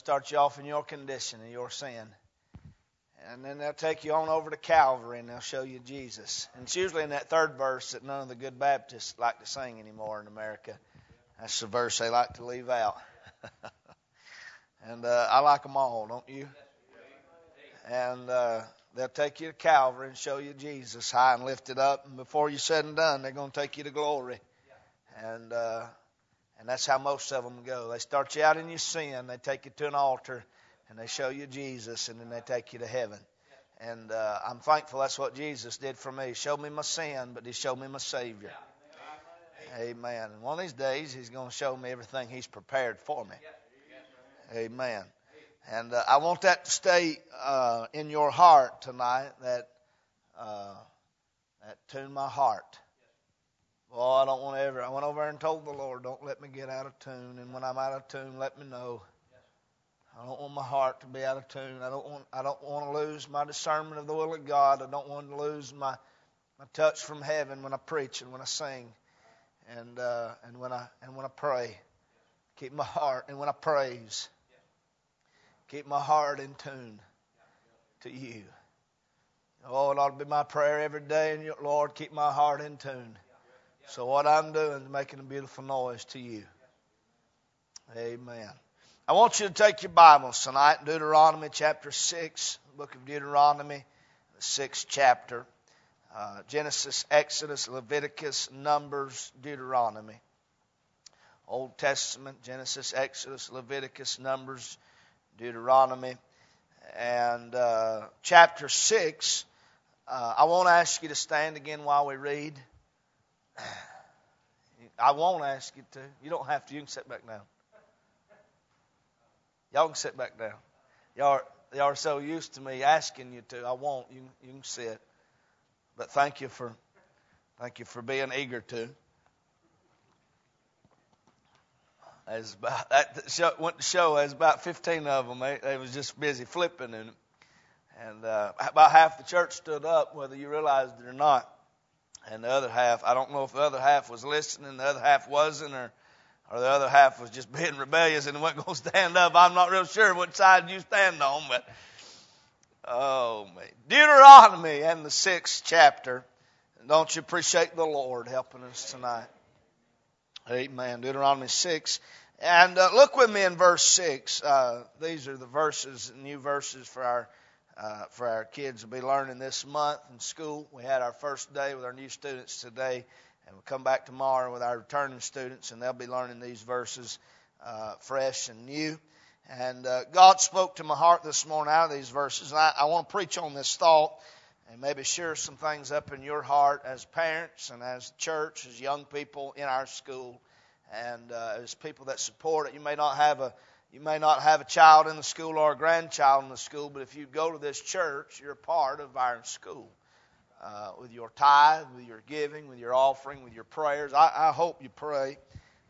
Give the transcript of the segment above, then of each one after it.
start you off in your condition and your sin. And then they'll take you on over to Calvary and they'll show you Jesus. And it's usually in that third verse that none of the good Baptists like to sing anymore in America. That's the verse they like to leave out. and uh, I like them all, don't you? And uh, they'll take you to Calvary and show you Jesus high and lifted up. And before you're said and done, they're going to take you to glory. And uh, and that's how most of them go. They start you out in your sin, they take you to an altar, and they show you Jesus, and then they take you to heaven. And uh, I'm thankful that's what Jesus did for me. He showed me my sin, but He showed me my Savior. Amen. And one of these days, He's going to show me everything He's prepared for me. Amen. And uh, I want that to stay uh, in your heart tonight. That uh, that tune my heart. Well, I don't want to ever. I went over and told the Lord, "Don't let me get out of tune." And when I'm out of tune, let me know. I don't want my heart to be out of tune. I don't want. I don't want to lose my discernment of the will of God. I don't want to lose my my touch from heaven when I preach and when I sing, and uh, and when I and when I pray. Keep my heart and when I praise. Keep my heart in tune to you. Oh, it ought to be my prayer every day. And Lord, keep my heart in tune. So what I'm doing is making a beautiful noise to you. Amen. I want you to take your Bibles tonight, Deuteronomy chapter 6, book of Deuteronomy, the sixth chapter. Uh, Genesis, Exodus, Leviticus, Numbers, Deuteronomy. Old Testament, Genesis, Exodus, Leviticus, Numbers, Deuteronomy. And uh, chapter 6, uh, I won't ask you to stand again while we read. I won't ask you to. You don't have to. You can sit back down. Y'all can sit back down. Y'all are, y'all are so used to me asking you to. I won't. You, you can sit. But thank you for thank you for being eager to. As about that show, went to show, there's about 15 of them. They, they was just busy flipping, and and uh, about half the church stood up, whether you realized it or not. And the other half, I don't know if the other half was listening, the other half wasn't, or or the other half was just being rebellious and wasn't going to stand up. I'm not real sure what side you stand on, but oh man, Deuteronomy and the sixth chapter. Don't you appreciate the Lord helping us tonight? Amen. Deuteronomy 6. And uh, look with me in verse 6. Uh, these are the verses, new verses for our, uh, for our kids to be learning this month in school. We had our first day with our new students today, and we'll come back tomorrow with our returning students, and they'll be learning these verses uh, fresh and new. And uh, God spoke to my heart this morning out of these verses, and I, I want to preach on this thought and maybe share some things up in your heart as parents and as church, as young people in our school, and uh, as people that support it. You may not have a you may not have a child in the school or a grandchild in the school, but if you go to this church, you're part of our school. Uh, with your tithe, with your giving, with your offering, with your prayers. I, I hope you pray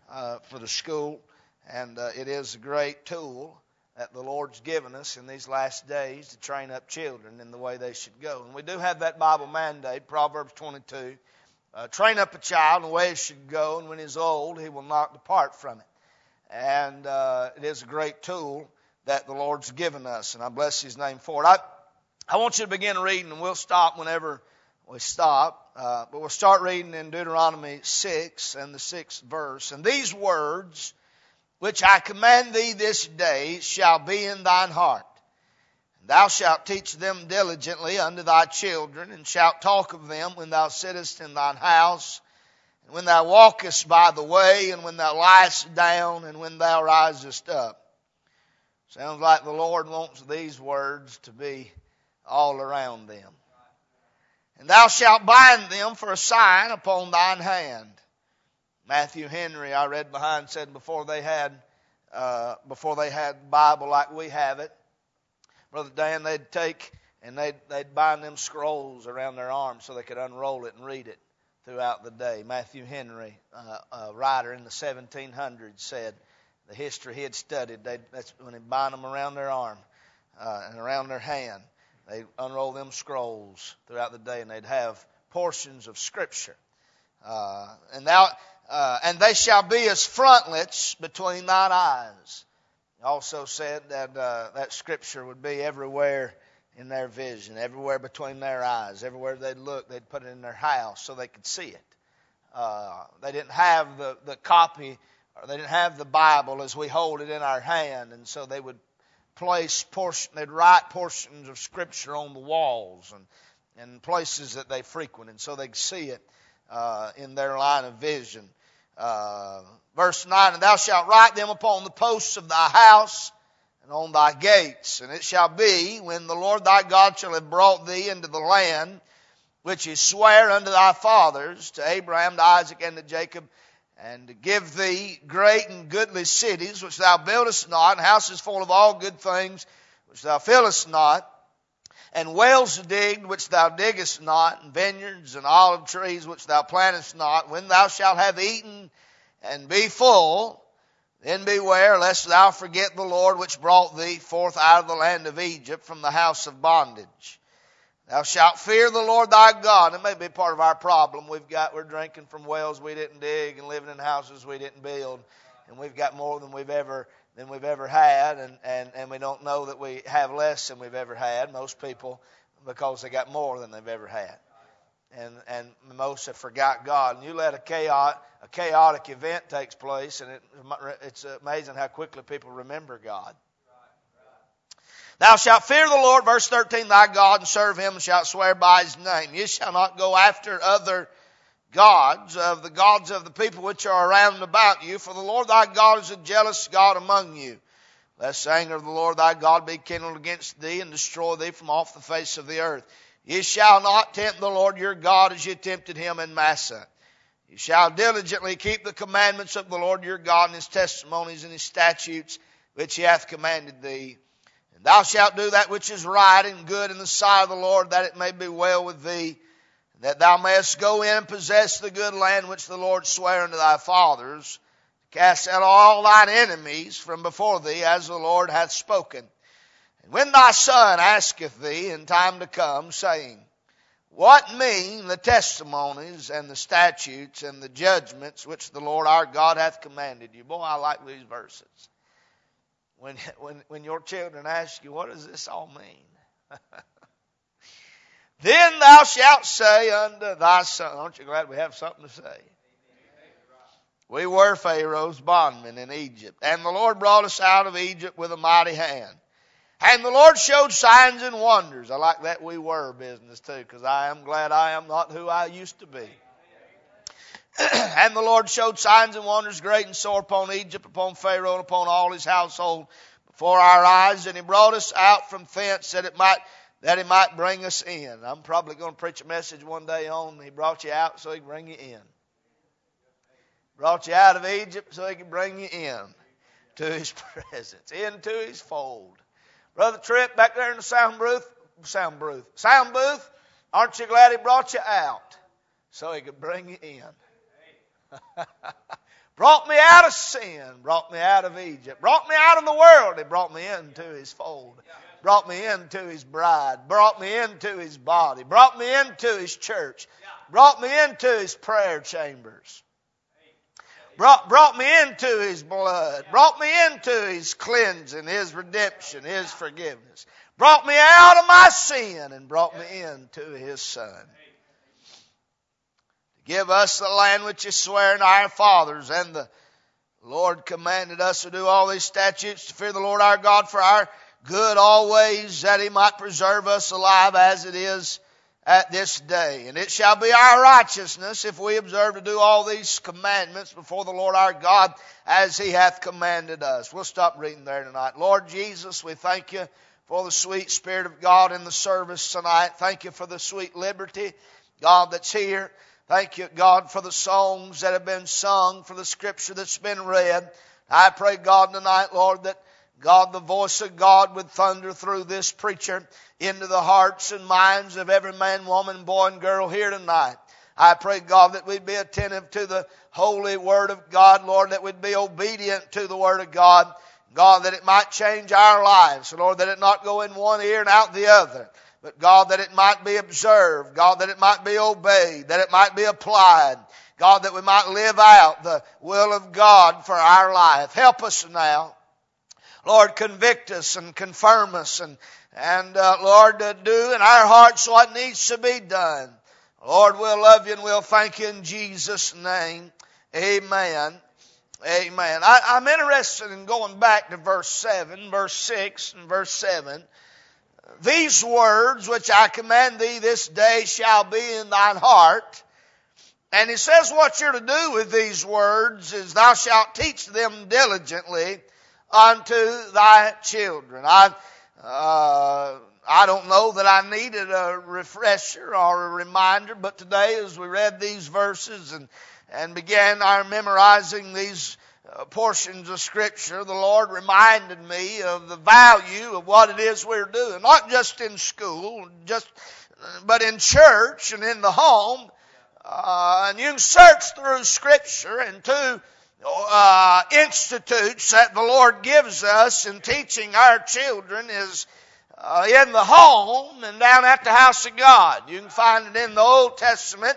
uh, for the school, and uh, it is a great tool that the Lord's given us in these last days to train up children in the way they should go. And we do have that Bible mandate, Proverbs 22. Uh, train up a child in the way he should go, and when he's old, he will not depart from it. And uh, it is a great tool that the Lord's given us, and I bless His name for it. I, I want you to begin reading, and we'll stop whenever we stop. Uh, but we'll start reading in Deuteronomy 6 and the sixth verse. And these words which I command thee this day shall be in thine heart. Thou shalt teach them diligently unto thy children, and shalt talk of them when thou sittest in thine house, and when thou walkest by the way, and when thou liest down, and when thou risest up. Sounds like the Lord wants these words to be all around them. And thou shalt bind them for a sign upon thine hand. Matthew Henry, I read behind, said before they had uh, before they had Bible like we have it, Brother Dan, they'd take and they'd they'd bind them scrolls around their arms so they could unroll it and read it throughout the day. Matthew Henry, uh, a writer in the 1700s, said the history he had studied. They that's when they bind them around their arm uh, and around their hand. They unroll them scrolls throughout the day, and they'd have portions of Scripture. Uh, and thou, uh, and they shall be as frontlets between thine eyes. He also said that uh, that scripture would be everywhere in their vision, everywhere between their eyes, everywhere they'd look, they'd put it in their house so they could see it. Uh, they didn't have the, the copy, or they didn't have the Bible as we hold it in our hand, and so they would place portion, they'd write portions of Scripture on the walls and, and places that they frequent, and so they'd see it uh, in their line of vision. Uh, verse 9, And thou shalt write them upon the posts of thy house and on thy gates. And it shall be, when the Lord thy God shall have brought thee into the land, which he sware unto thy fathers, to Abraham, to Isaac, and to Jacob, and to give thee great and goodly cities, which thou buildest not, and houses full of all good things, which thou fillest not, and wells digged which thou diggest not, and vineyards and olive trees which thou plantest not, when thou shalt have eaten and be full, then beware lest thou forget the Lord which brought thee forth out of the land of Egypt from the house of bondage. Thou shalt fear the Lord thy God. It may be part of our problem. We've got, we're drinking from wells we didn't dig and living in houses we didn't build. And we've got more than we've ever than we've ever had, and, and, and we don't know that we have less than we've ever had. Most people, because they got more than they've ever had. And, and most have forgot God. And you let a chaotic, a chaotic event takes place, and it, it's amazing how quickly people remember God. Thou shalt fear the Lord, verse 13, thy God, and serve him, and shalt swear by his name. Ye shall not go after other gods of the gods of the people which are around about you, for the Lord thy God is a jealous God among you. Lest the anger of the Lord thy God be kindled against thee and destroy thee from off the face of the earth. Ye shall not tempt the Lord your God as ye tempted him in Massah. You shall diligently keep the commandments of the Lord your God and his testimonies and his statutes which he hath commanded thee. And thou shalt do that which is right and good in the sight of the Lord, that it may be well with thee that thou mayest go in and possess the good land which the Lord sware unto thy fathers, to cast out all thine enemies from before thee, as the Lord hath spoken. And when thy son asketh thee in time to come, saying, What mean the testimonies and the statutes and the judgments which the Lord our God hath commanded you? Boy, I like these verses. When, when, when your children ask you, What does this all mean? Then thou shalt say unto thy son, aren't you glad we have something to say? We were Pharaoh's bondmen in Egypt, and the Lord brought us out of Egypt with a mighty hand. And the Lord showed signs and wonders. I like that we were business too, because I am glad I am not who I used to be. and the Lord showed signs and wonders great and sore upon Egypt, upon Pharaoh, and upon all his household before our eyes. And he brought us out from thence that it might that he might bring us in. I'm probably going to preach a message one day on he brought you out so he can bring you in. Brought you out of Egypt so he can bring you in to his presence, into his fold. Brother Tripp, back there in the sound booth, sound booth, sound booth, aren't you glad he brought you out so he could bring you in? brought me out of sin, brought me out of Egypt, brought me out of the world, he brought me into his fold. Brought me into his bride, brought me into his body, brought me into his church, brought me into his prayer chambers, brought, brought me into his blood, brought me into his cleansing, his redemption, his forgiveness, brought me out of my sin and brought me into his son. Give us the land which is swearing our fathers and the Lord commanded us to do all these statutes to fear the Lord our God for our good always that he might preserve us alive as it is at this day. And it shall be our righteousness if we observe to do all these commandments before the Lord our God as he hath commanded us. We'll stop reading there tonight. Lord Jesus, we thank you for the sweet Spirit of God in the service tonight. Thank you for the sweet liberty, God, that's here. Thank you, God, for the songs that have been sung, for the scripture that's been read. I pray, God, tonight, Lord, that God, the voice of God would thunder through this preacher into the hearts and minds of every man, woman, boy, and girl here tonight. I pray, God, that we'd be attentive to the holy word of God, Lord, that we'd be obedient to the word of God. God, that it might change our lives. Lord, that it not go in one ear and out the other. But God, that it might be observed. God, that it might be obeyed. That it might be applied. God, that we might live out the will of God for our life. Help us now. Lord, convict us and confirm us and, and uh, Lord, uh, do in our hearts what needs to be done. Lord, we'll love you and we'll thank you in Jesus' name. Amen. Amen. I, am interested in going back to verse 7, verse 6, and verse 7. These words which I command thee this day shall be in thine heart. And he says what you're to do with these words is thou shalt teach them diligently unto thy children. I, uh, I don't know that I needed a refresher or a reminder, but today as we read these verses and, and began our memorizing these uh, portions of scripture, the Lord reminded me of the value of what it is we're doing, not just in school, just, but in church and in the home. Uh, and you can search through scripture and two uh, institutes that the Lord gives us in teaching our children is uh, in the home and down at the house of God. You can find it in the Old Testament.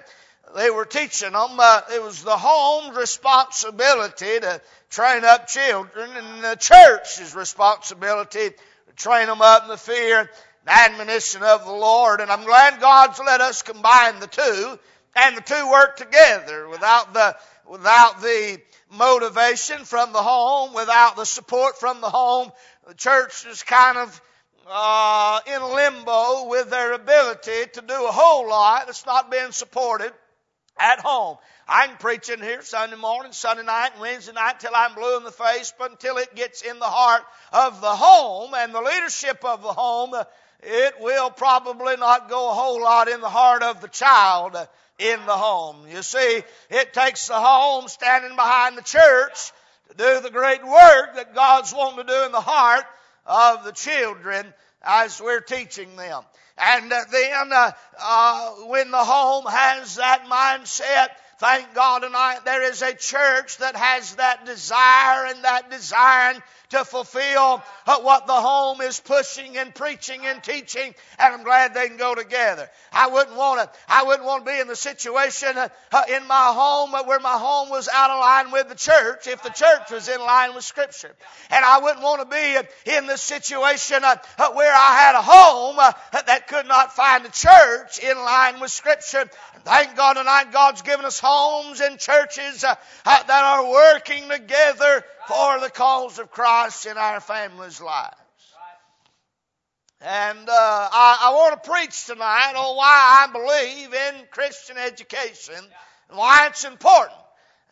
They were teaching them. Uh, it was the home's responsibility to train up children, and the church's responsibility to train them up in the fear and admonition of the Lord. And I'm glad God's let us combine the two, and the two work together without the without the motivation from the home, without the support from the home. The church is kind of uh, in limbo with their ability to do a whole lot that's not being supported at home. I can preach in here Sunday morning, Sunday night, and Wednesday night till I'm blue in the face, but until it gets in the heart of the home and the leadership of the home, it will probably not go a whole lot in the heart of the child in the home. You see, it takes the home standing behind the church to do the great work that God's wanting to do in the heart of the children as we're teaching them. And then, uh, uh, when the home has that mindset, thank God tonight there is a church that has that desire and that desire to fulfill uh, what the home is pushing and preaching and teaching, and I'm glad they can go together. I wouldn't want to. I wouldn't want to be in the situation uh, uh, in my home where my home was out of line with the church if the church was in line with Scripture, and I wouldn't want to be in the situation where I had a home that could not find a church in line with Scripture. Thank God tonight God's given us homes and churches uh, uh, that are working together for the cause of Christ in our families' lives. And uh, I, I want to preach tonight on why I believe in Christian education and why it's important.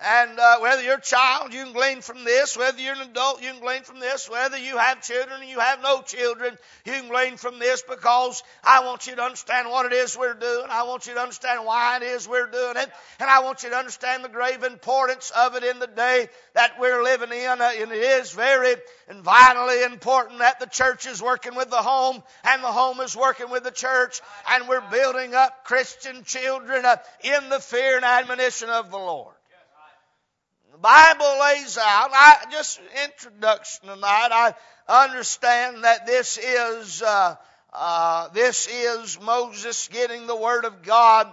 And uh, whether you're a child, you can glean from this. Whether you're an adult, you can glean from this. Whether you have children and you have no children, you can glean from this because I want you to understand what it is we're doing. I want you to understand why it is we're doing it. And I want you to understand the grave importance of it in the day that we're living in. Uh, and it is very and vitally important that the church is working with the home and the home is working with the church. And we're building up Christian children uh, in the fear and admonition of the Lord. Bible lays out, I, just introduction tonight, I understand that this is, uh, uh, this is Moses getting the Word of God,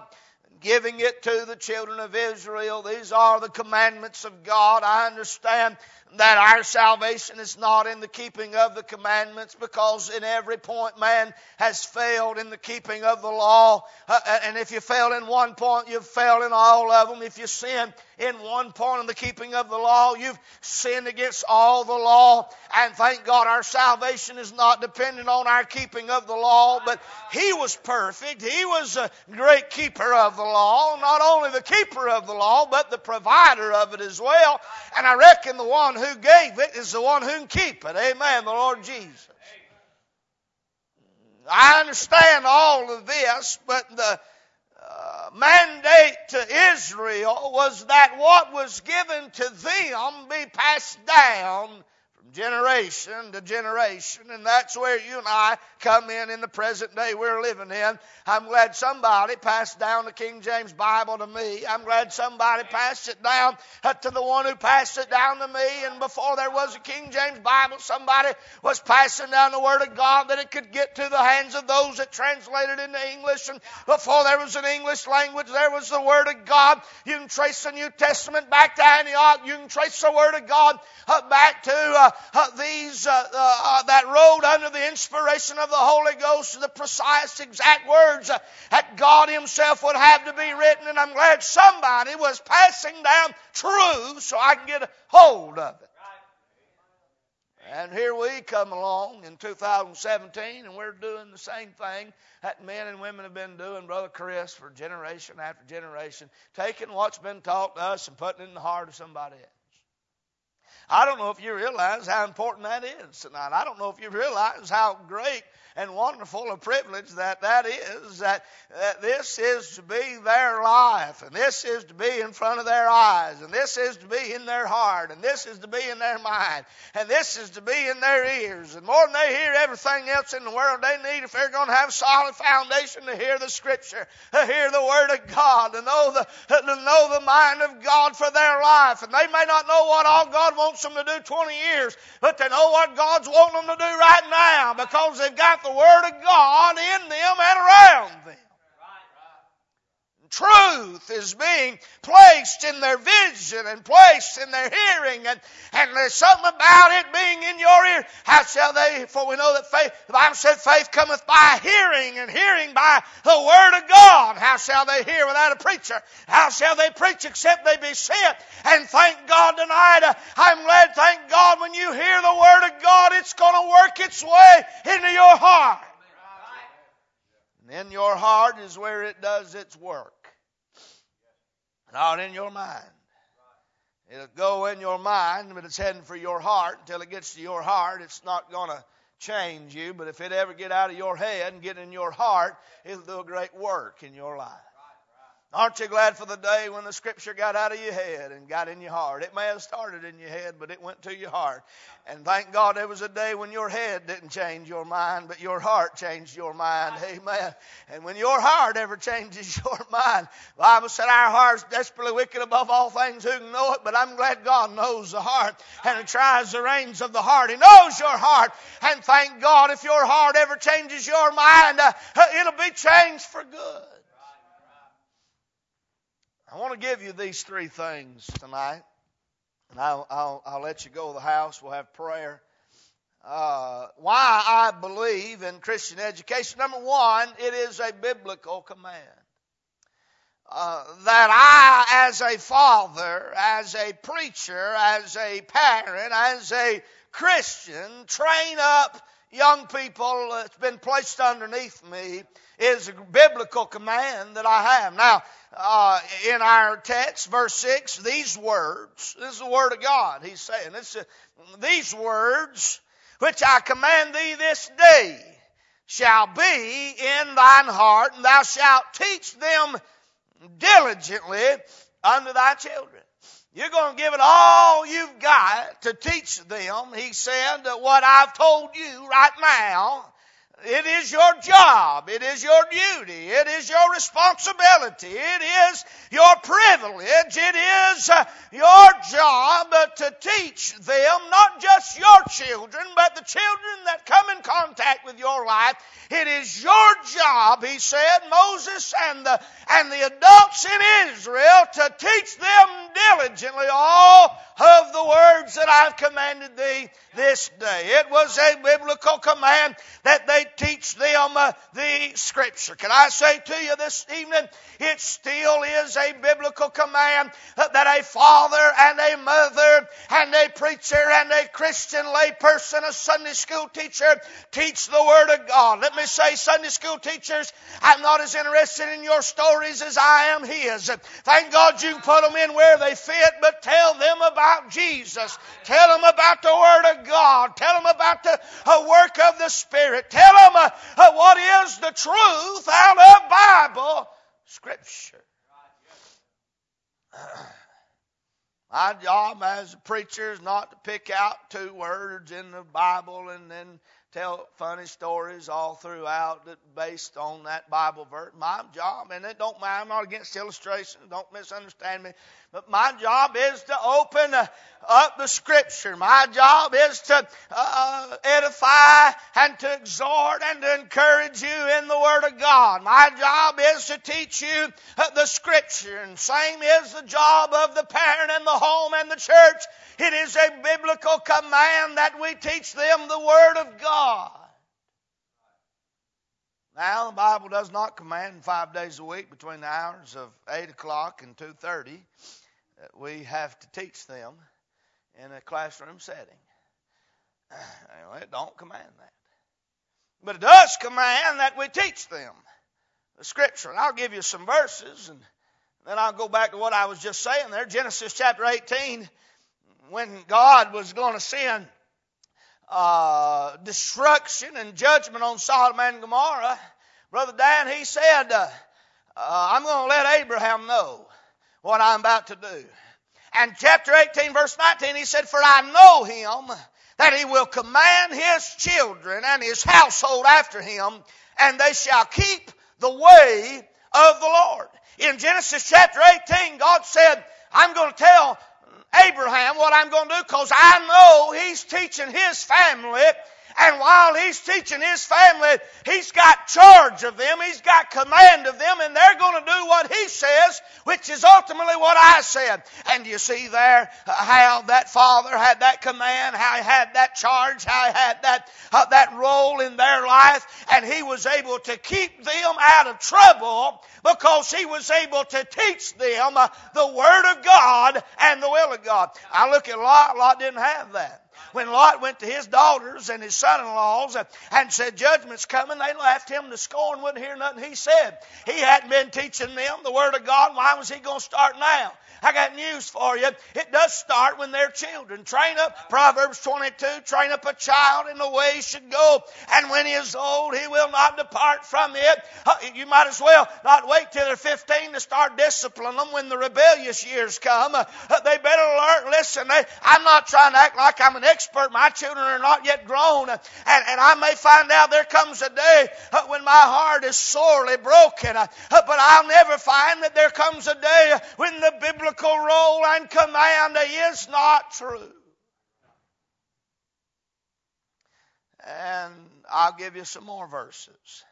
giving it to the children of Israel. These are the commandments of God. I understand that our salvation is not in the keeping of the commandments because in every point man has failed in the keeping of the law. Uh, and if you fail in one point, you've failed in all of them. If you sin in one point in the keeping of the law, you've sinned against all the law. And thank God our salvation is not dependent on our keeping of the law, but He was perfect. He was a great keeper of the law. Not only the keeper of the law, but the provider of it as well. And I reckon the one who gave it is the one who can keep it. Amen. The Lord Jesus. I understand all of this, but the uh, mandate to Israel was that what was given to them be passed down generation to generation, and that's where you and I come in in the present day we're living in. I'm glad somebody passed down the King James Bible to me. I'm glad somebody passed it down to the one who passed it down to me. And before there was a King James Bible, somebody was passing down the Word of God that it could get to the hands of those that translated into English. And before there was an English language, there was the Word of God. You can trace the New Testament back to Antioch. You can trace the Word of God back to uh, these uh, uh, that wrote under the inspiration of the Holy Ghost the precise, exact words uh, that God Himself would have to be written. And I'm glad somebody was passing down truth so I can get a hold of it. And here we come along in 2017, and we're doing the same thing that men and women have been doing, Brother Chris, for generation after generation, taking what's been taught to us and putting it in the heart of somebody else. I don't know if you realize how important that is tonight. I don't know if you realize how great and wonderful a privilege that that is, that, that this is to be their life, and this is to be in front of their eyes, and this is to be in their heart, and this is to be in their mind, and this is to be in their ears. And more than they hear everything else in the world, they need, if they're going to have solid foundation, to hear the Scripture, to hear the Word of God, to know the, to know the mind of God for their life. And they may not know what all God wants them to do 20 years, but they know what God's wanting them to do right now because they've got the the Word of God in them and around them. Truth is being placed in their vision and placed in their hearing, and, and there's something about it being in your ear. How shall they? For we know that faith, the Bible said, faith cometh by hearing, and hearing by the Word of God. How shall they hear without a preacher? How shall they preach except they be sent? And thank God tonight, uh, I'm glad, thank God, when you hear the Word of God, it's going to work its way into your heart. And in your heart is where it does its work not in your mind. It'll go in your mind, but it's heading for your heart. Until it gets to your heart, it's not going to change you. But if it ever get out of your head and get in your heart, it'll do a great work in your life. Aren't you glad for the day when the scripture got out of your head and got in your heart? It may have started in your head, but it went to your heart. And thank God there was a day when your head didn't change your mind, but your heart changed your mind. Amen. And when your heart ever changes your mind, the Bible said our heart's desperately wicked above all things. Who can know it? But I'm glad God knows the heart and He tries the reins of the heart. He knows your heart. And thank God if your heart ever changes your mind, uh, it'll be changed for good. I want to give you these three things tonight, and I'll, I'll, I'll let you go to the house. We'll have prayer. Uh, why I believe in Christian education. Number one, it is a biblical command. Uh, that I, as a father, as a preacher, as a parent, as a Christian, train up young people that's been placed underneath me is a biblical command that I have. Now, uh, in our text, verse 6, these words, this is the word of God, he's saying, this, uh, these words which I command thee this day shall be in thine heart, and thou shalt teach them diligently unto thy children. You're going to give it all you've got to teach them, he said, what I've told you right now it is your job. It is your duty. It is your responsibility. It is your privilege. It is uh, your job to teach them, not just your children, but the children that come in contact with your life. It is your job, he said, Moses and the, and the adults in Israel, to teach them diligently all of the words that I've commanded thee this day. It was a biblical command that they teach them uh, the Scripture. Can I say to you this evening, it still is a biblical command that a father and a mother and a preacher and a Christian layperson, a Sunday school teacher, teach the Word of God. Let me say, Sunday school teachers, I'm not as interested in your stories as I am His. Thank God you put them in where they fit, but tell them about Jesus. Tell them about the Word of God. Tell them about the work of the Spirit. Tell them uh, uh, what is the truth out of Bible Scripture. My job as a preacher is not to pick out two words in the Bible and then tell funny stories all throughout based on that Bible verse. My job, and it don't matter, I'm not against illustration, don't misunderstand me, but my job is to open uh, up the Scripture. My job is to uh, edify and to exhort and to encourage you in the Word of God. My job is to teach you uh, the Scripture, and same is the job of the parent and the home and the church. It is a biblical command that we teach them the Word of God. Now, the Bible does not command five days a week between the hours of 8 o'clock and 2.30 that uh, we have to teach them in a classroom setting. It don't command that. But it does command that we teach them the Scripture. And I'll give you some verses, and then I'll go back to what I was just saying there. Genesis chapter 18, when God was going to send uh, destruction and judgment on Sodom and Gomorrah, Brother Dan, he said, uh, uh, I'm going to let Abraham know what I'm about to do. And chapter 18, verse 19, he said, For I know him that he will command his children and his household after him, and they shall keep the way of the Lord. In Genesis chapter 18, God said, I'm going to tell Abraham what I'm going to do because I know he's teaching his family and while he's teaching his family, he's got charge of them, he's got command of them, and they're going to do what he says, which is ultimately what I said. And you see there how that father had that command, how he had that charge, how he had that, uh, that role in their life, and he was able to keep them out of trouble because he was able to teach them uh, the Word of God and the will of God. I look at Lot, Lot didn't have that when Lot went to his daughters and his son-in-laws and said judgment's coming, they laughed him to scorn, wouldn't hear nothing he said. He hadn't been teaching them the Word of God. Why was he going to start now? I got news for you. It does start when they're children. Train up, Proverbs 22, train up a child in the way he should go, and when he is old, he will not depart from it. You might as well not wait till they're 15 to start disciplining them when the rebellious years come. They better learn. Listen, I'm not trying to act like I'm an expert. My children are not yet grown, and, and I may find out there comes a day uh, when my heart is sorely broken, but I'll never find that there comes a day when the biblical role and command is not true. And I'll give you some more verses.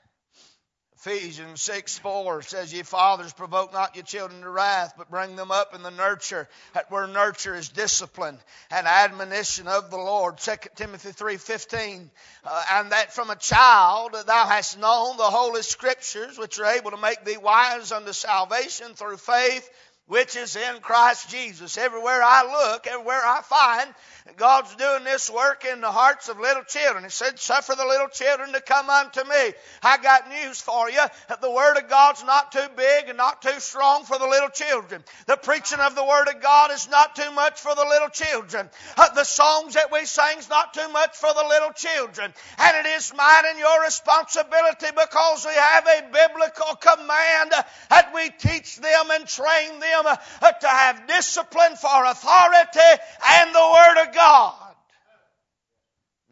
Ephesians 6 4 says, Ye fathers, provoke not your children to wrath, but bring them up in the nurture. That nurture is discipline and admonition of the Lord. 2 Timothy three fifteen, uh, and that from a child thou hast known the holy scriptures, which are able to make thee wise unto salvation through faith which is in Christ Jesus. Everywhere I look, everywhere I find God's doing this work in the hearts of little children. He said, Suffer the little children to come unto me. I got news for you. The Word of God's not too big and not too strong for the little children. The preaching of the Word of God is not too much for the little children. Uh, the songs that we sing is not too much for the little children. And it is mine and your responsibility because we have a biblical command that we teach them and train them uh, to have discipline for authority and the Word of God.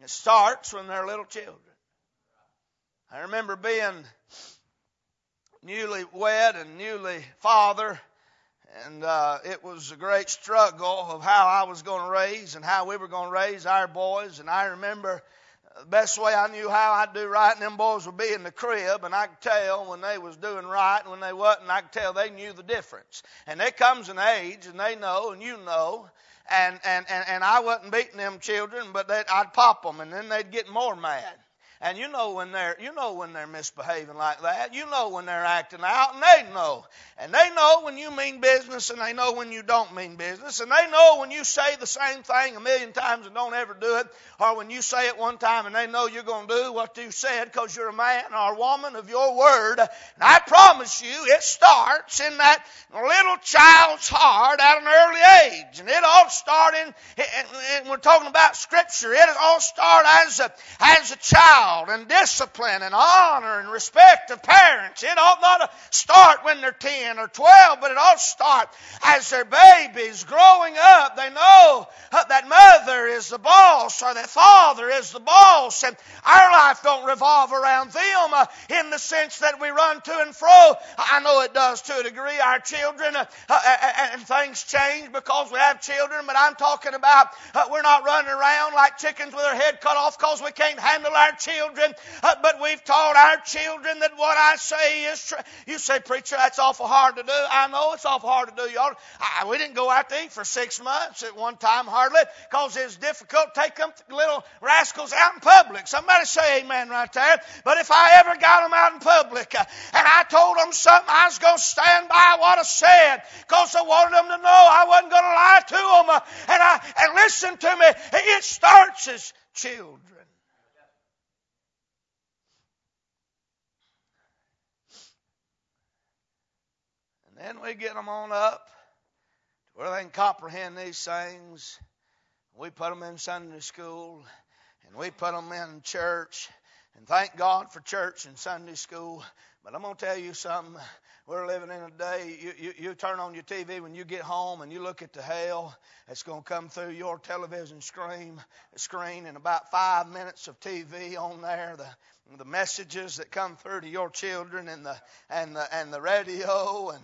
It starts when they're little children. I remember being newly wed and newly father, and uh, it was a great struggle of how I was going to raise and how we were going to raise our boys. And I remember the best way I knew how I'd do right, and them boys would be in the crib, and I could tell when they was doing right and when they wasn't. I could tell they knew the difference. And there comes an age, and they know, and you know, and, and, and, and I wasn't beating them children, but I'd pop them, and then they'd get more mad. And you know when they're you know when they're misbehaving like that. You know when they're acting out, and they know. And they know when you mean business, and they know when you don't mean business, and they know when you say the same thing a million times and don't ever do it, or when you say it one time and they know you're going to do what you said because you're a man or a woman of your word. And I promise you, it starts in that little child's heart at an early age, and it all started. And we're talking about Scripture. It all started as a as a child child and discipline and honor and respect of parents. It ought not to start when they're 10 or 12, but it ought to start as they're babies growing up. They know that mother is the boss or that father is the boss and our life don't revolve around them uh, in the sense that we run to and fro. I know it does to a degree. Our children uh, uh, and things change because we have children, but I'm talking about we're not running around like chickens with our head cut off because we can't handle our children. Uh, but we've taught our children that what I say is true. You say, preacher, that's awful hard to do. I know it's awful hard to do, y'all. I, we didn't go out to eat for six months at one time hardly because it was difficult to take them little rascals out in public. Somebody say amen right there. But if I ever got them out in public uh, and I told them something, I was going to stand by what I said because I wanted them to know I wasn't going to lie to them. Uh, and I and listen to me. It starts as children. And then we get them on up to where they can comprehend these things. We put them in Sunday school and we put them in church. And thank God for church and Sunday school. But I'm going to tell you something. We're living in a day, you, you, you, turn on your TV when you get home and you look at the hell that's going to come through your television screen, screen in about five minutes of TV on there. The, the messages that come through to your children and the, and the, and the radio and,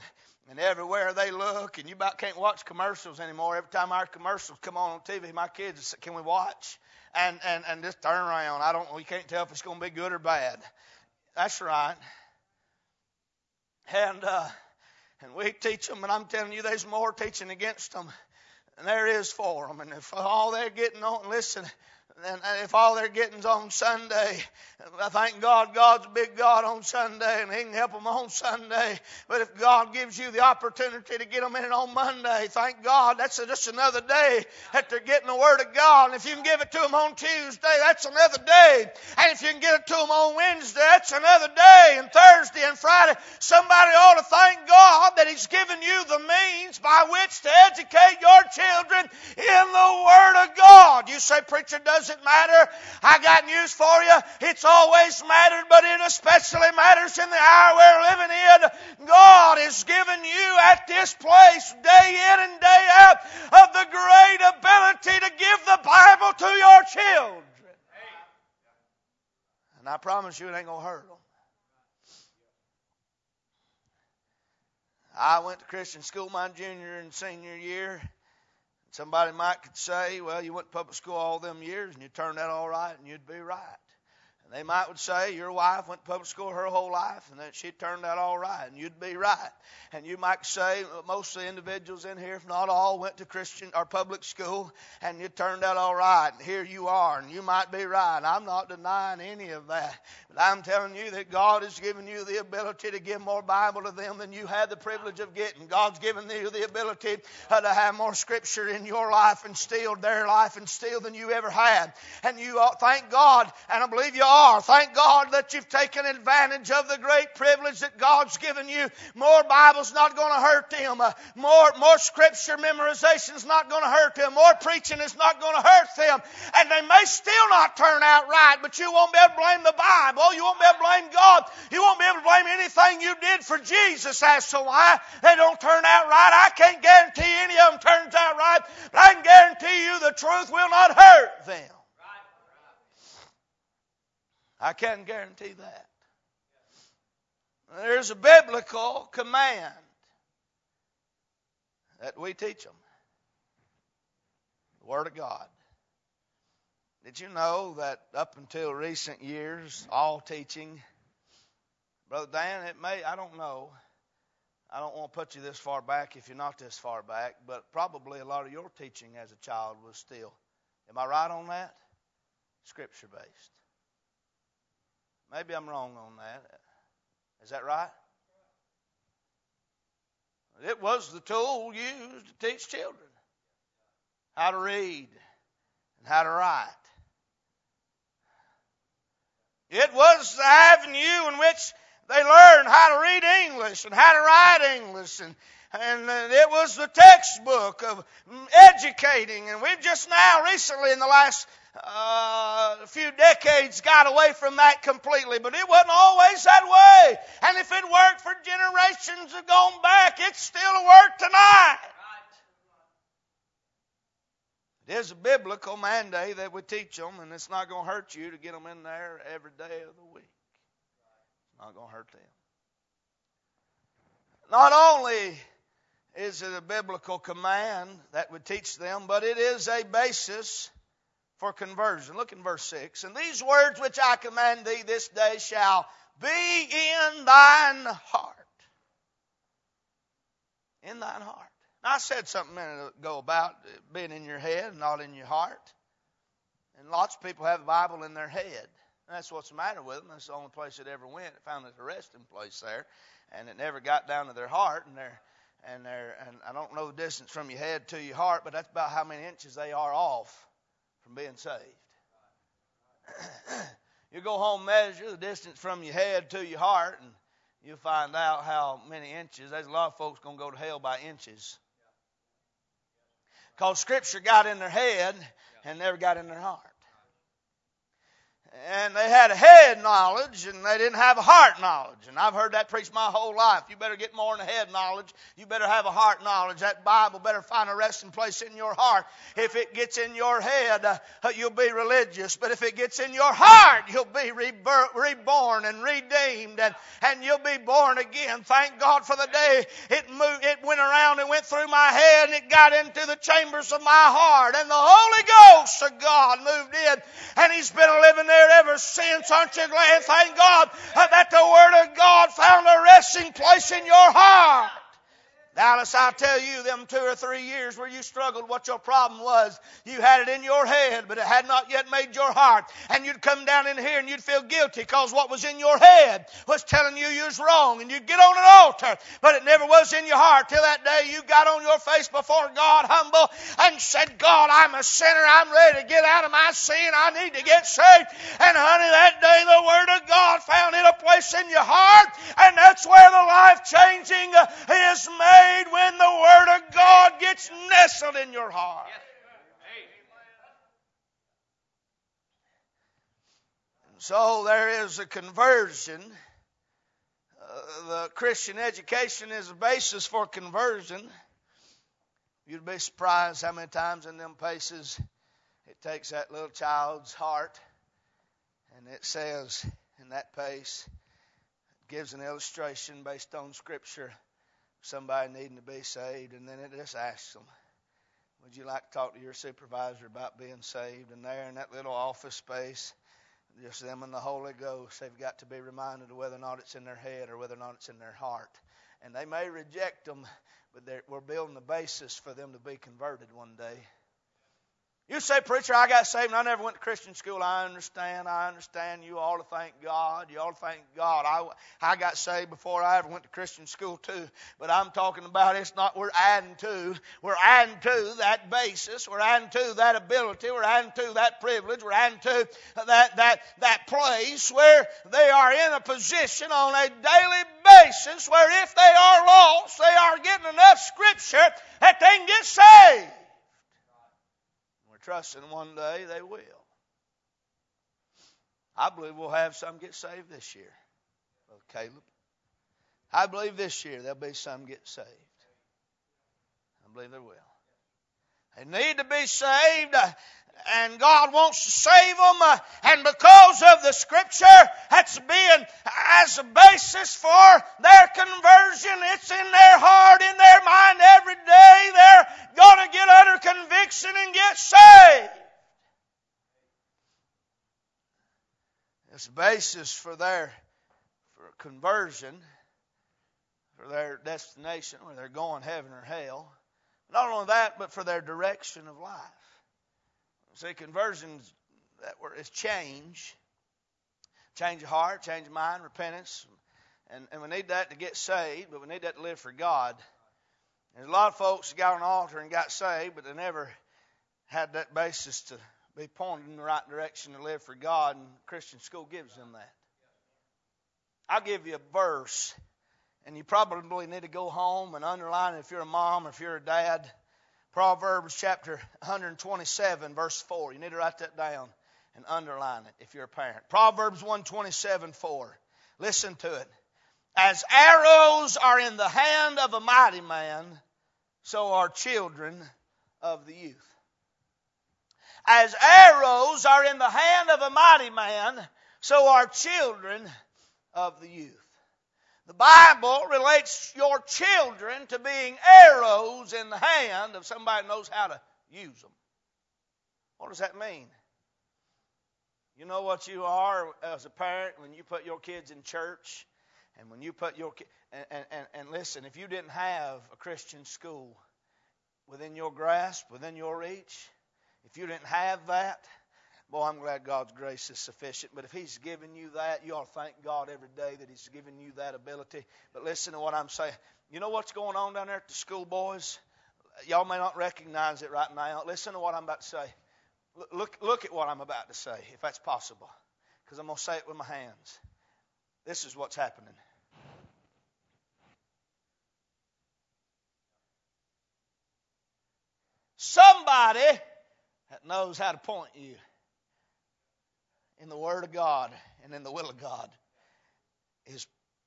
and everywhere they look, and you about can't watch commercials anymore. Every time our commercials come on on TV, my kids say, "Can we watch?" And and and just turn around. I don't. You can't tell if it's going to be good or bad. That's right. And uh, and we teach them, and I'm telling you, there's more teaching against them than there is for them. And if all they're getting on, listen, and if all they're getting's on Sunday, I thank God God's a big God on Sunday and He can help them on Sunday. But if God gives you the opportunity to get them in on Monday, thank God that's just another day that they're getting the Word of God. And if you can give it to them on Tuesday, that's another day. And if you can get it to them on Wednesday, that's another day. And Thursday and Friday, somebody ought to thank God that He's given you the means by which to educate your children in the Word of God. You say, preacher, does it matter? I got news for you. It's always mattered, but it especially matters in the hour we're living in. God has given you at this place, day in and day out, of the great ability to give the Bible to your children. And I promise you it ain't going to hurt them. I went to Christian school my junior and senior year. Somebody might could say, well, you went to public school all them years and you turned out all right and you'd be right. They might would say your wife went to public school her whole life and that she turned out all right and you'd be right. And you might say most of the individuals in here, if not all, went to Christian or public school and you turned out all right. And here you are and you might be right. I'm not denying any of that. But I'm telling you that God has given you the ability to give more Bible to them than you had the privilege of getting. God's given you the ability uh, to have more Scripture in your life and still their life and still than you ever had. And you ought, thank God, and I believe you are. Thank God that you've taken advantage of the great privilege that God's given you. More Bible's not going to hurt them. Uh, more, more Scripture memorization's not going to hurt them. More preaching is not going to hurt them. And they may still not turn out right, but you won't be able to blame the Bible. You won't be able to blame God. You won't be able to blame anything you did for Jesus as to why they don't turn out right. I can't guarantee any of them turns out right, but I can guarantee you the truth will not hurt them. I can't guarantee that. There's a biblical command that we teach them. The Word of God. Did you know that up until recent years, all teaching, Brother Dan, it may, I don't know. I don't want to put you this far back if you're not this far back, but probably a lot of your teaching as a child was still, am I right on that? Scripture based. Maybe I'm wrong on that. Is that right? It was the tool used to teach children how to read and how to write. It was the avenue in which they learned how to read English and how to write English and and it was the textbook of educating. And we've just now, recently, in the last uh, few decades, got away from that completely. But it wasn't always that way. And if it worked for generations have gone back, it still work tonight. It is a biblical mandate that we teach them, and it's not going to hurt you to get them in there every day of the week. Not going to hurt them. Not only is it a biblical command that would teach them, but it is a basis for conversion. Look in verse 6. And these words which I command thee this day shall be in thine heart. In thine heart. Now, I said something a minute ago about being in your head, and not in your heart. And lots of people have the Bible in their head. And that's what's the matter with them. That's the only place it ever went. It found its resting place there. And it never got down to their heart. And they're and they're and I don't know the distance from your head to your heart, but that's about how many inches they are off from being saved. you go home measure the distance from your head to your heart, and you'll find out how many inches. There's a lot of folks gonna go to hell by inches. Because Scripture got in their head and never got in their heart and they had head knowledge and they didn't have heart knowledge. And I've heard that preached my whole life. You better get more than head knowledge. You better have a heart knowledge. That Bible better find a resting place in your heart. If it gets in your head, uh, you'll be religious. But if it gets in your heart, you'll be reborn and redeemed and, and you'll be born again. Thank God for the day it moved, it went around and went through my head and it got into the chambers of my heart and the Holy Ghost of God moved in and He's been living there ever since. Aren't you glad? Thank God that the Word of God found a resting place in your heart. Dallas, I tell you, them two or three years where you struggled, what your problem was, you had it in your head, but it had not yet made your heart. And you'd come down in here and you'd feel guilty because what was in your head was telling you you was wrong. And you'd get on an altar, but it never was in your heart till that day you got on your face before God humble and said, God, I'm a sinner. I'm ready to get out of my sin. I need to get saved. And honey, that day the Word of God found it a place in your heart. And that's where the life changing uh, is made made when the Word of God gets nestled in your heart. So there is a conversion. Uh, the Christian education is a basis for conversion. You'd be surprised how many times in them places it takes that little child's heart and it says in that pace, gives an illustration based on Scripture somebody needing to be saved, and then it just asks them, Would you like to talk to your supervisor about being saved? And there in that little office space, just them and the Holy Ghost, they've got to be reminded of whether or not it's in their head or whether or not it's in their heart. And they may reject them, but we're building the basis for them to be converted one day. You say, preacher, I got saved and I never went to Christian school. I understand. I understand. You ought to thank God. You ought to thank God. I, I got saved before I ever went to Christian school too. But I'm talking about it's not, we're adding to. We're adding to that basis. We're adding to that ability. We're adding to that privilege. We're adding to that, that, that place where they are in a position on a daily basis where if they are lost, they are getting enough scripture that they can get saved trusting one day they will. I believe we'll have some get saved this year, Brother Caleb. I believe this year there'll be some get saved. I believe there will. They need to be saved and God wants to save them. Uh, and because of the Scripture, that's being as a basis for their conversion. It's in their heart, in their mind every day. They're going to get under conviction and get saved. It's a basis for their for conversion, for their destination, where they're going heaven or hell. Not only that, but for their direction of life. See, conversions that word is change. Change of heart, change of mind, repentance. And, and we need that to get saved, but we need that to live for God. There's a lot of folks that got on an altar and got saved, but they never had that basis to be pointed in the right direction to live for God, and Christian school gives them that. I'll give you a verse, and you probably need to go home and underline it if you're a mom or if you're a dad. Proverbs chapter 127, verse 4. You need to write that down and underline it if you're a parent. Proverbs 127, 4. Listen to it. As arrows are in the hand of a mighty man, so are children of the youth. As arrows are in the hand of a mighty man, so are children of the youth. The Bible relates your children to being arrows in the hand of somebody who knows how to use them. What does that mean? You know what you are as a parent when you put your kids in church and when you put your and, and, and listen, if you didn't have a Christian school within your grasp, within your reach, if you didn't have that, boy, I'm glad God's grace is sufficient. But if He's given you that, you ought to thank God every day that He's given you that ability. But listen to what I'm saying. You know what's going on down there at the school, boys? Y'all may not recognize it right now. Listen to what I'm about to say. Look, look at what I'm about to say, if that's possible, because I'm going to say it with my hands. This is what's happening. Somebody that knows how to point you in the Word of God and in the will of God is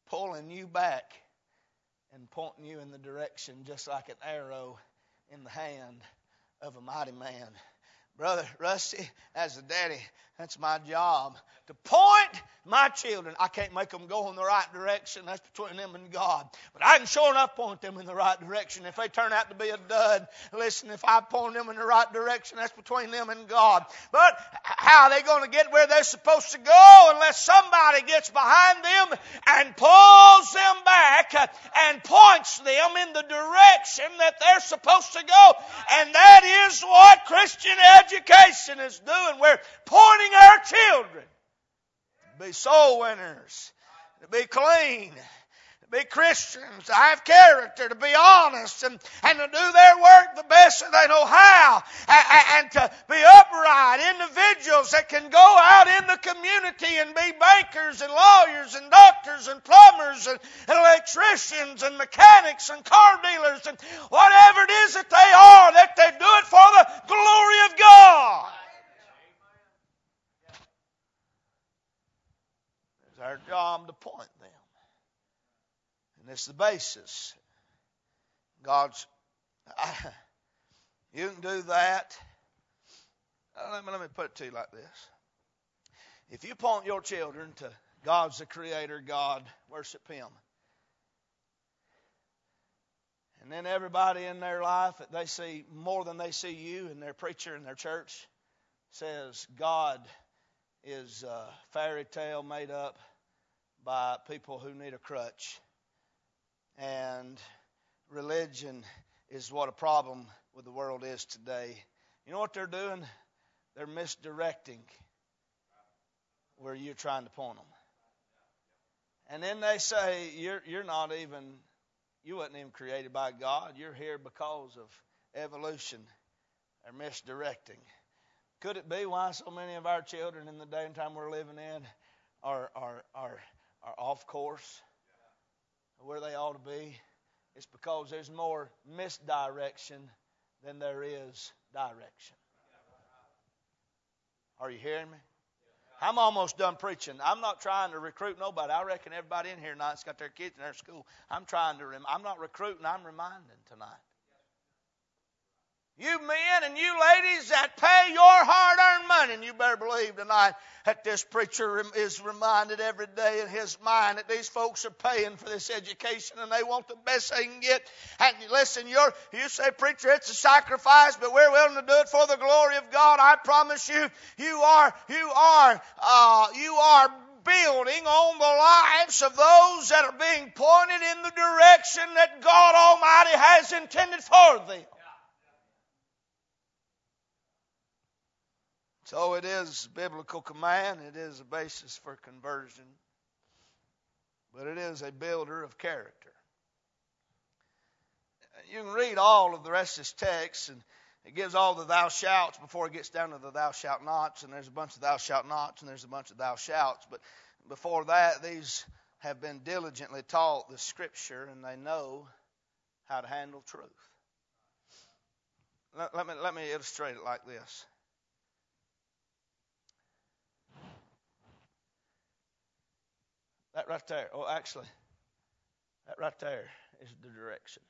pulling you back and pointing you in the direction just like an arrow in the hand of a mighty man. Brother Rusty, as a daddy, that's my job to point my children. I can't make them go in the right direction. That's between them and God. But I can sure enough point them in the right direction. If they turn out to be a dud, listen, if I point them in the right direction, that's between them and God. But how are they going to get where they're supposed to go unless somebody gets behind them and pulls them back and points them in the direction that they're supposed to go? And that is what Christian is doing. We're pointing our children to be soul winners, to be clean, be Christians, to have character, to be honest, and, and to do their work the best that they know how, and, and to be upright individuals that can go out in the community and be bankers and lawyers and doctors and plumbers and, and electricians and mechanics and car dealers and whatever it is that they are, that they do it for the glory of God. It's our job to point. And it's the basis. God's, I, you can do that. Let me, let me put it to you like this. If you point your children to God's the creator, God, worship Him. And then everybody in their life that they see more than they see you and their preacher and their church says God is a fairy tale made up by people who need a crutch. And religion is what a problem with the world is today. You know what they're doing? They're misdirecting where you're trying to point them. And then they say, you're, you're not even, you wasn't even created by God. You're here because of evolution. They're misdirecting. Could it be why so many of our children in the day and time we're living in are, are, are are off course where they ought to be, it's because there's more misdirection than there is direction. Are you hearing me? I'm almost done preaching. I'm not trying to recruit nobody. I reckon everybody in here tonight's got their kids in their school. I'm trying to. Rem- I'm not recruiting. I'm reminding tonight. You men and you ladies that pay your hard earned money, and you better believe tonight that this preacher is reminded every day in his mind that these folks are paying for this education and they want the best they can get. And listen, you're, you say, preacher, it's a sacrifice, but we're willing to do it for the glory of God. I promise you, you are, you are, uh, you are building on the lives of those that are being pointed in the direction that God Almighty has intended for them. So it is biblical command, it is a basis for conversion, but it is a builder of character. You can read all of the rest of this text, and it gives all the thou shalt before it gets down to the thou shalt nots, and there's a bunch of thou shalt nots, and there's a bunch of thou shalts. But before that, these have been diligently taught the Scripture and they know how to handle truth. Let, let, me, let me illustrate it like this. That right there, oh, actually, that right there is the direction.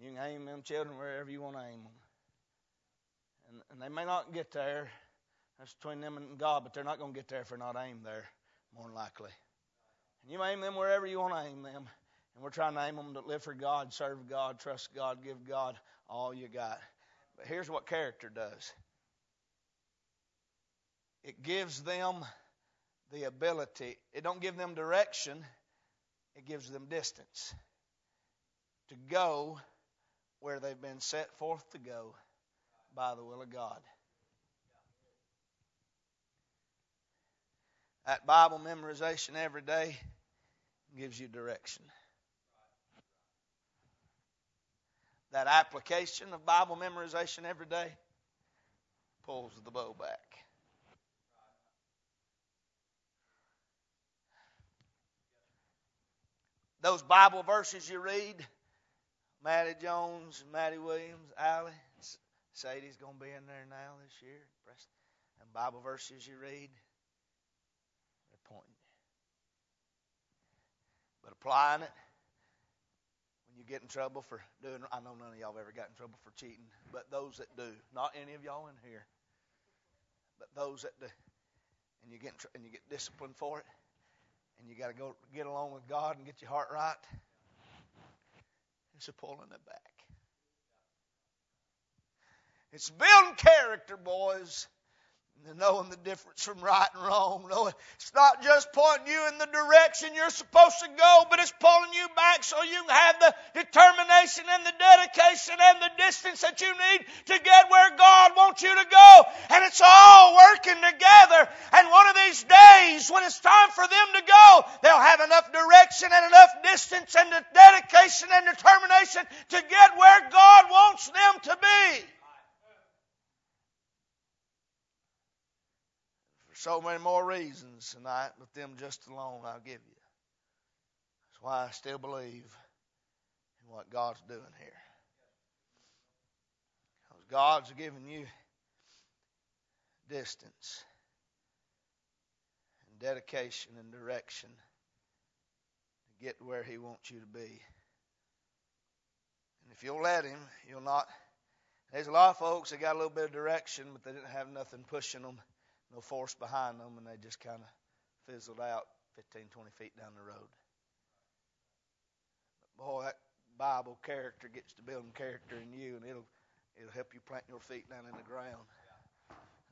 You can aim them children wherever you want to aim them. And, and they may not get there. That's between them and God, but they're not going to get there if they're not aimed there, more than likely. And you aim them wherever you want to aim them. And we're trying to aim them to live for God, serve God, trust God, give God all you got. But here's what character does it gives them the ability, it don't give them direction, it gives them distance to go where they've been set forth to go by the will of God. That Bible memorization every day gives you direction. That application of Bible memorization every day pulls the bow back. Those Bible verses you read, Maddie Jones, Maddie Williams, Allie, Sadie's going to be in there now this year. And Bible verses you read, they're pointing. But applying it, when you get in trouble for doing, I know none of y'all have ever got in trouble for cheating, but those that do, not any of y'all in here, but those that do, and you get and you get disciplined for it, and you got to go get along with God and get your heart right. It's a pulling it back. It's building character, boys. Knowing the difference from right and wrong. Knowing it's not just pointing you in the direction you're supposed to go, but it's pulling you back so you can have the determination and the dedication and the distance that you need to get where God wants you to go. And it's all working together. And one of these days, when it's time for them to go, they'll have enough direction and enough distance and the dedication and determination to get where God wants them to be. So many more reasons tonight, but them just alone I'll give you. That's why I still believe in what God's doing here. Because God's given you distance and dedication and direction to get where He wants you to be. And if you'll let Him, you'll not. There's a lot of folks that got a little bit of direction, but they didn't have nothing pushing them no force behind them, and they just kind of fizzled out 15, 20 feet down the road. But boy, that Bible character gets to building character in you, and it'll it'll help you plant your feet down in the ground.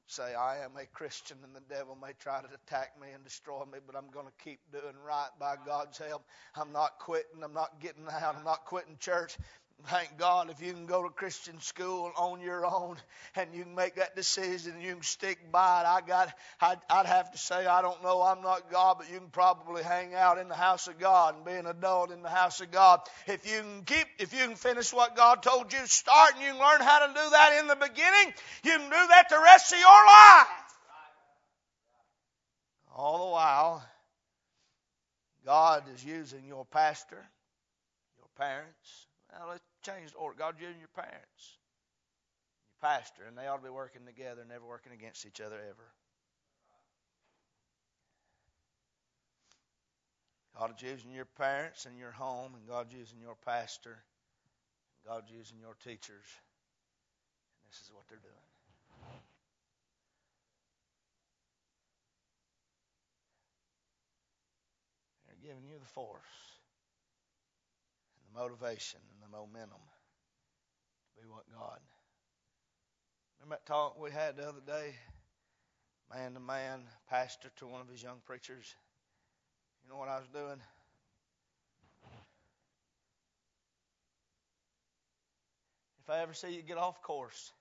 Say, I am a Christian, and the devil may try to attack me and destroy me, but I'm going to keep doing right by God's help. I'm not quitting. I'm not getting out. I'm not quitting church. Thank God if you can go to Christian school on your own and you can make that decision and you can stick by it. I got, I'd, I'd have to say, I don't know, I'm not God, but you can probably hang out in the house of God and be an adult in the house of God. If you can keep, if you can finish what God told you to start and you can learn how to do that in the beginning, you can do that the rest of your life. All the while, God is using your pastor, your parents, now let's change the order. God you and your parents, your pastor, and they ought to be working together, never working against each other ever. God's using your parents and your home, and God's using your pastor, and God's using your teachers. And this is what they're doing. They're giving you the force the motivation and the momentum to be what God. Remember that talk we had the other day? Man to man, pastor to one of his young preachers. You know what I was doing? If I ever see you get off course,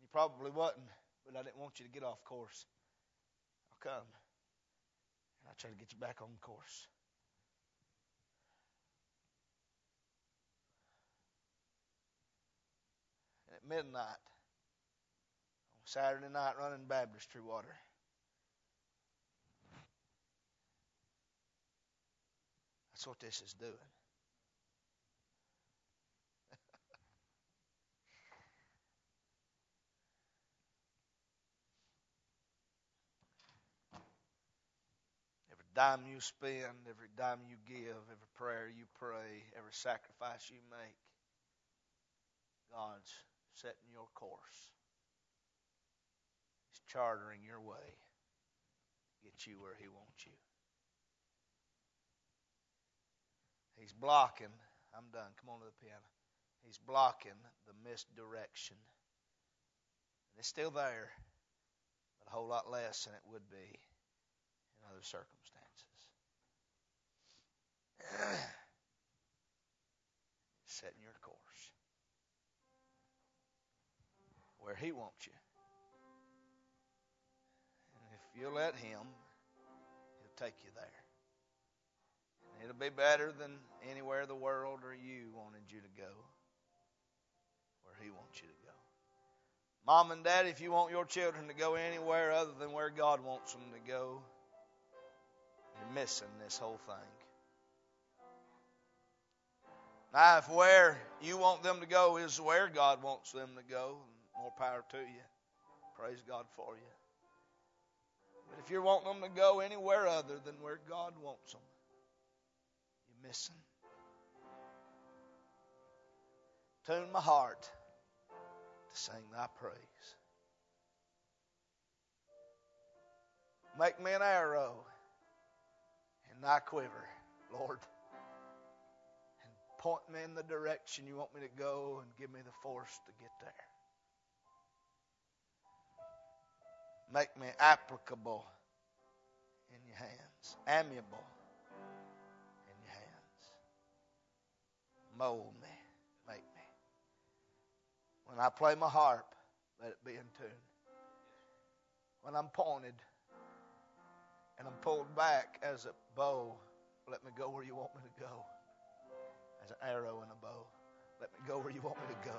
you probably wasn't, but I didn't want you to get off course. I'll come. And I'll try to get you back on course. Midnight on Saturday night running baptistry water. That's what this is doing. every dime you spend, every dime you give, every prayer you pray, every sacrifice you make, God's setting your course. He's chartering your way get you where He wants you. He's blocking. I'm done. Come on to the piano. He's blocking the misdirection. And it's still there, but a whole lot less than it would be in other circumstances. Setting your course where He wants you. And if you let Him, He'll take you there. And It'll be better than anywhere the world or you wanted you to go. Where He wants you to go. Mom and Dad, if you want your children to go anywhere other than where God wants them to go, you're missing this whole thing. Now, if where you want them to go is where God wants them to go, more power to you. Praise God for you. But if you're wanting them to go anywhere other than where God wants them, you're missing. Tune my heart to sing thy praise. Make me an arrow in thy quiver, Lord. And point me in the direction you want me to go and give me the force to get there. Make me applicable in your hands, amiable in your hands. mold me, make me. When I play my harp, let it be in tune. When I'm pointed and I'm pulled back as a bow, let me go where you want me to go. As an arrow in a bow, let me go where you want me to go.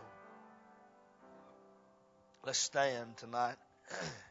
Let's stand tonight.